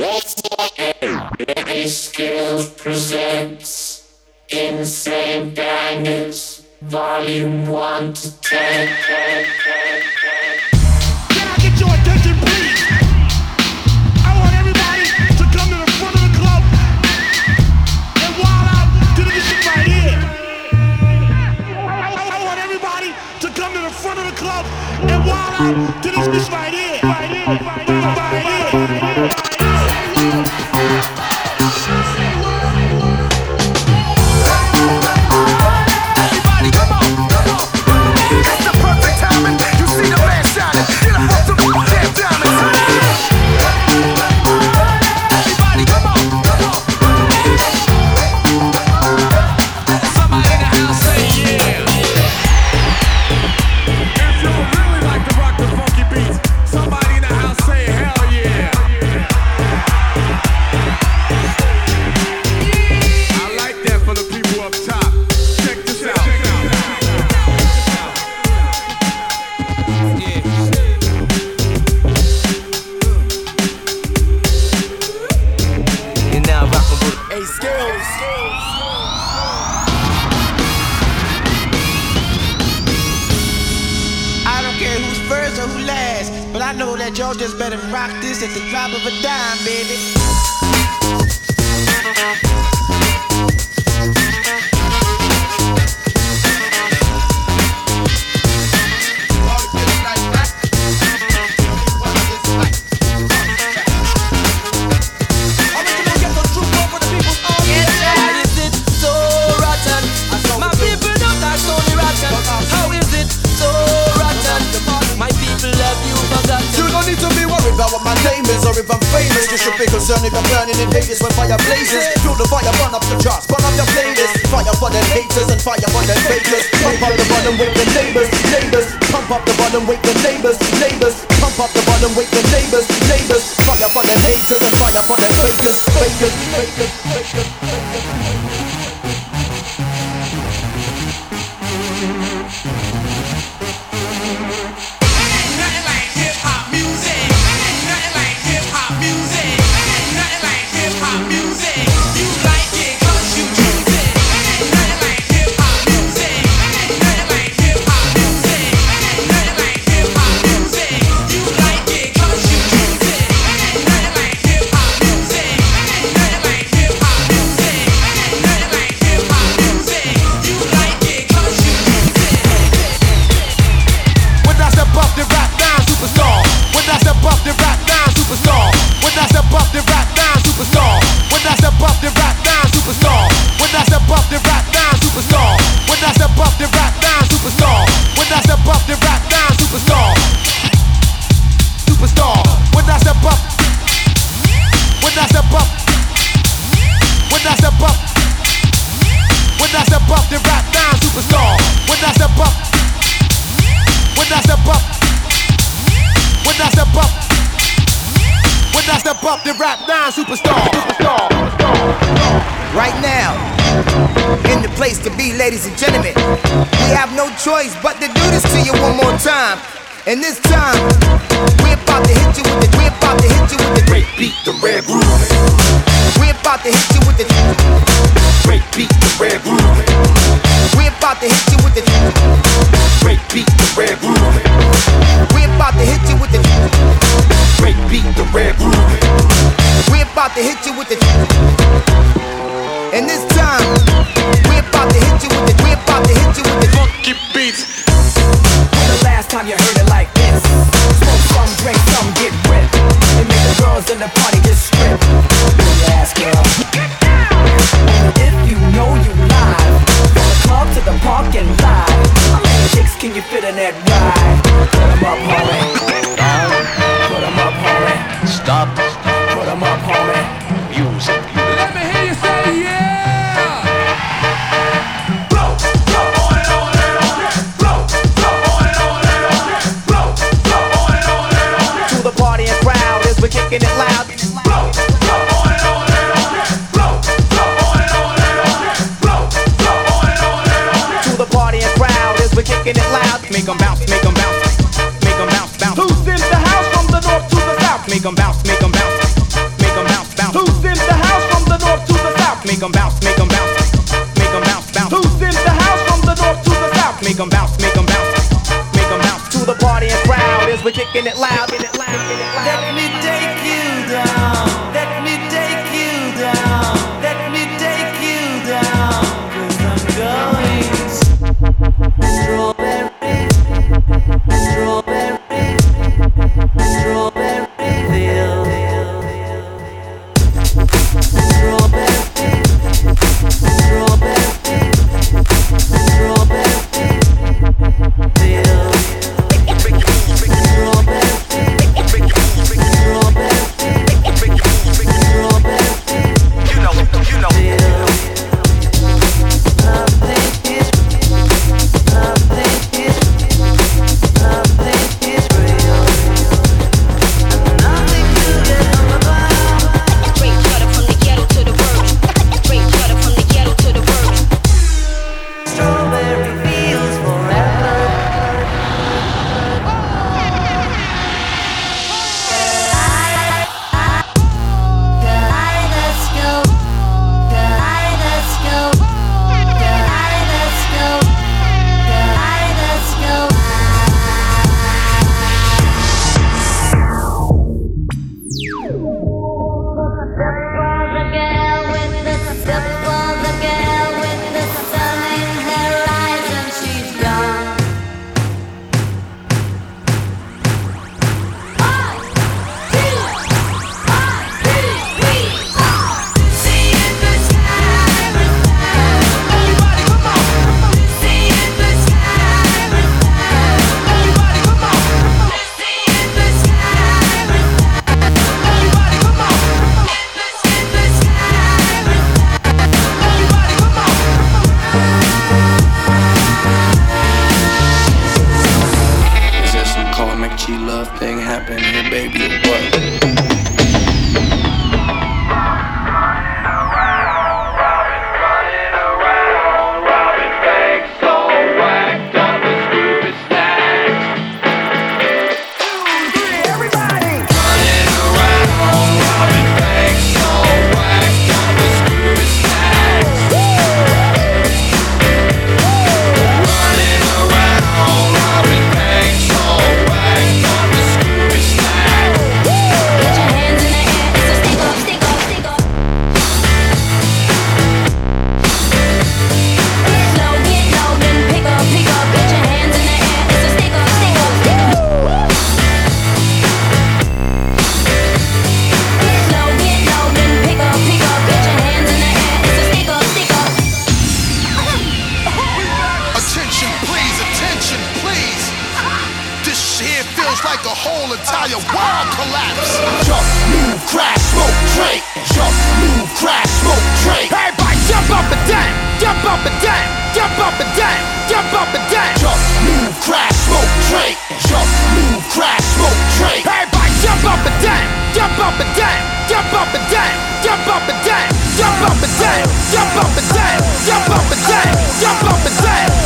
Let's Larry Skillz presents Insane Bangers, Volume 1 to 10. Can I get your attention, please? I want everybody to come to the front of the club and wild out to this shit right here. I want everybody to come to the front of the club and wild out to this bitch right here. Right here, right here, right here. I step up, when I step up, when I step up, the rap down superstar. When I step up, when I step up, when I step up, when I step up, the rap down superstar. superstar. Right now, in the place to be, ladies and gentlemen, we have no choice but to do this to you one more time. And this time, we're about to hit you with the, we're about to hit you with the great beat, the red groove. We're about to hit you with the great beat, the red groove. We're about to hit you with the great beat, the red groove. We're about to hit you with the great beat, the red groove. We're about to hit you with the Make them bounce, make them bounce. Make them bounce, bounce. Who's in the house from the north to the south? Make them bounce, make them bounce. Make them bounce, bounce. Who's in the house from the north to the south? Make them bounce, make them bounce. Make them bounce, bounce. Who's in the house from the north to the south? Make them bounce, make them bounce. Make them bounce. To the party and crowd as we're kicking it loud, kicking it loud. whole entire world collapse. Jump, move, crash, smoke, drink. Jump, move, crash, smoke, drink. Everybody jump up and down, jump up and down, jump up and down, jump up and down. Jump, move, crash, smoke, drink. Jump, move, crash, smoke, drink. Everybody jump up and down, jump up and down, jump up and down, jump up and down, jump up and down, jump up and down, jump up and down, jump up and down.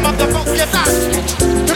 The funky dance.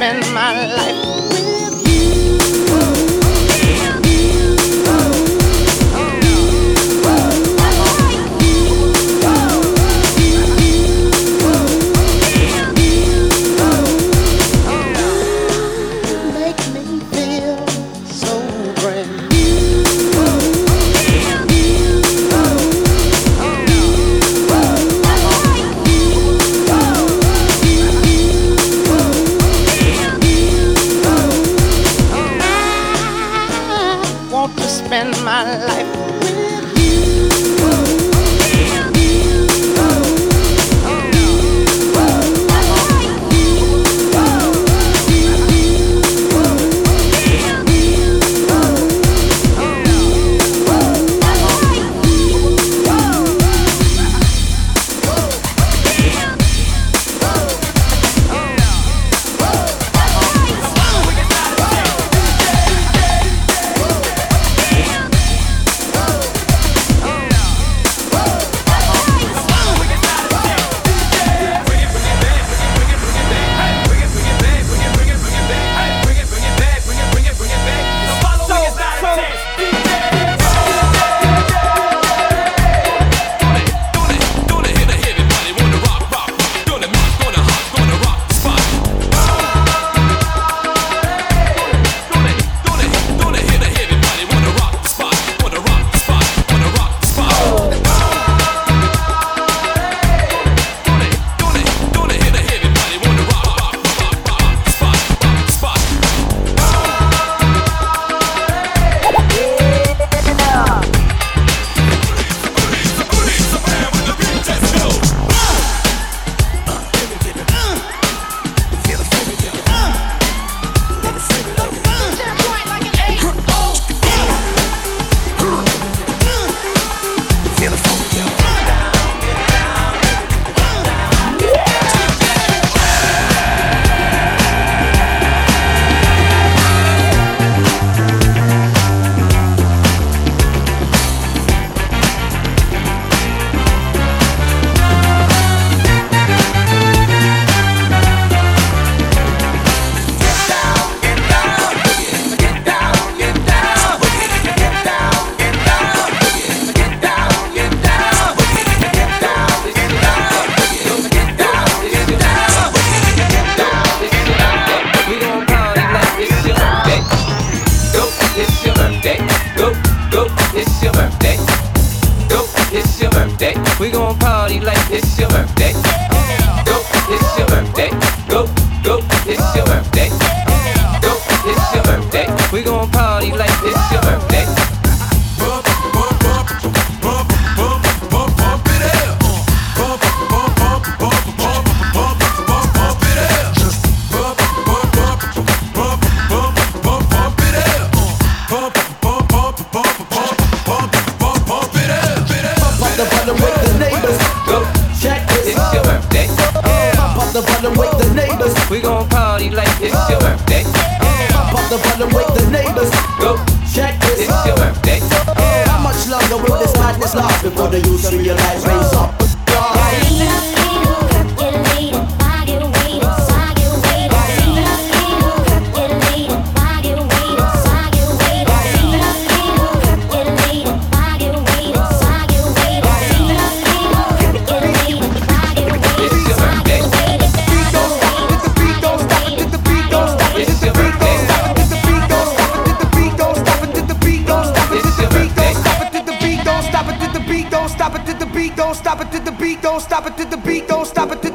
Spend my life don't stop it to the beat, don't stop it to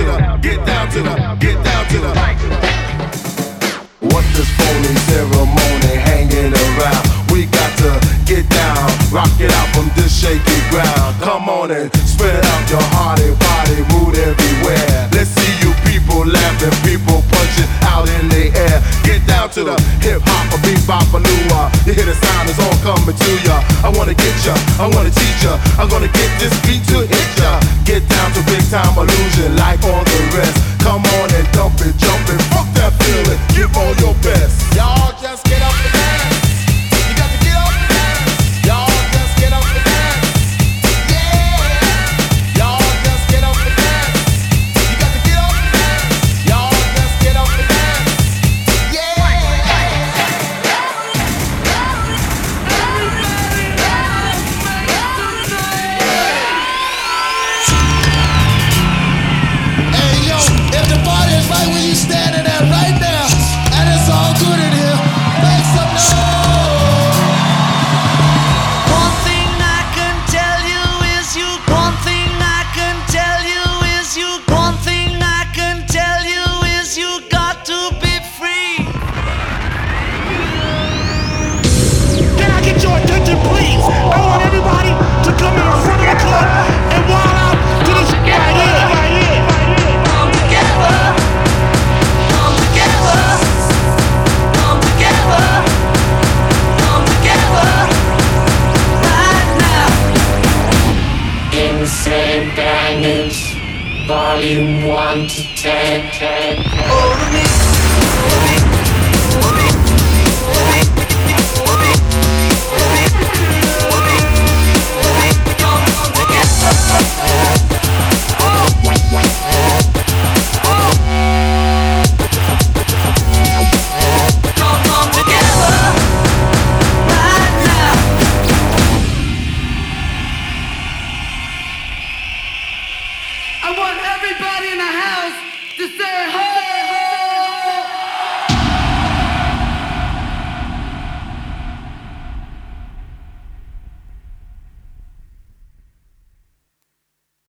to the, get down to the, get down to the. What this phony ceremony hanging around? We got to get down, rock it out from this shaky ground. Come on and spread out your heart and body, mood everywhere. Let's see people laughing, people punching out in the air. Get down to the hip hop or bebop or new uh, You hear the sound, it's all coming to ya. I wanna get ya, I wanna teach ya. I'm gonna get this beat to hit ya. Get down to big time illusion like all the rest. Come on and dump it, jump it, fuck that feeling, give all your best. Y'all Volume 1 to 10. 10, 10.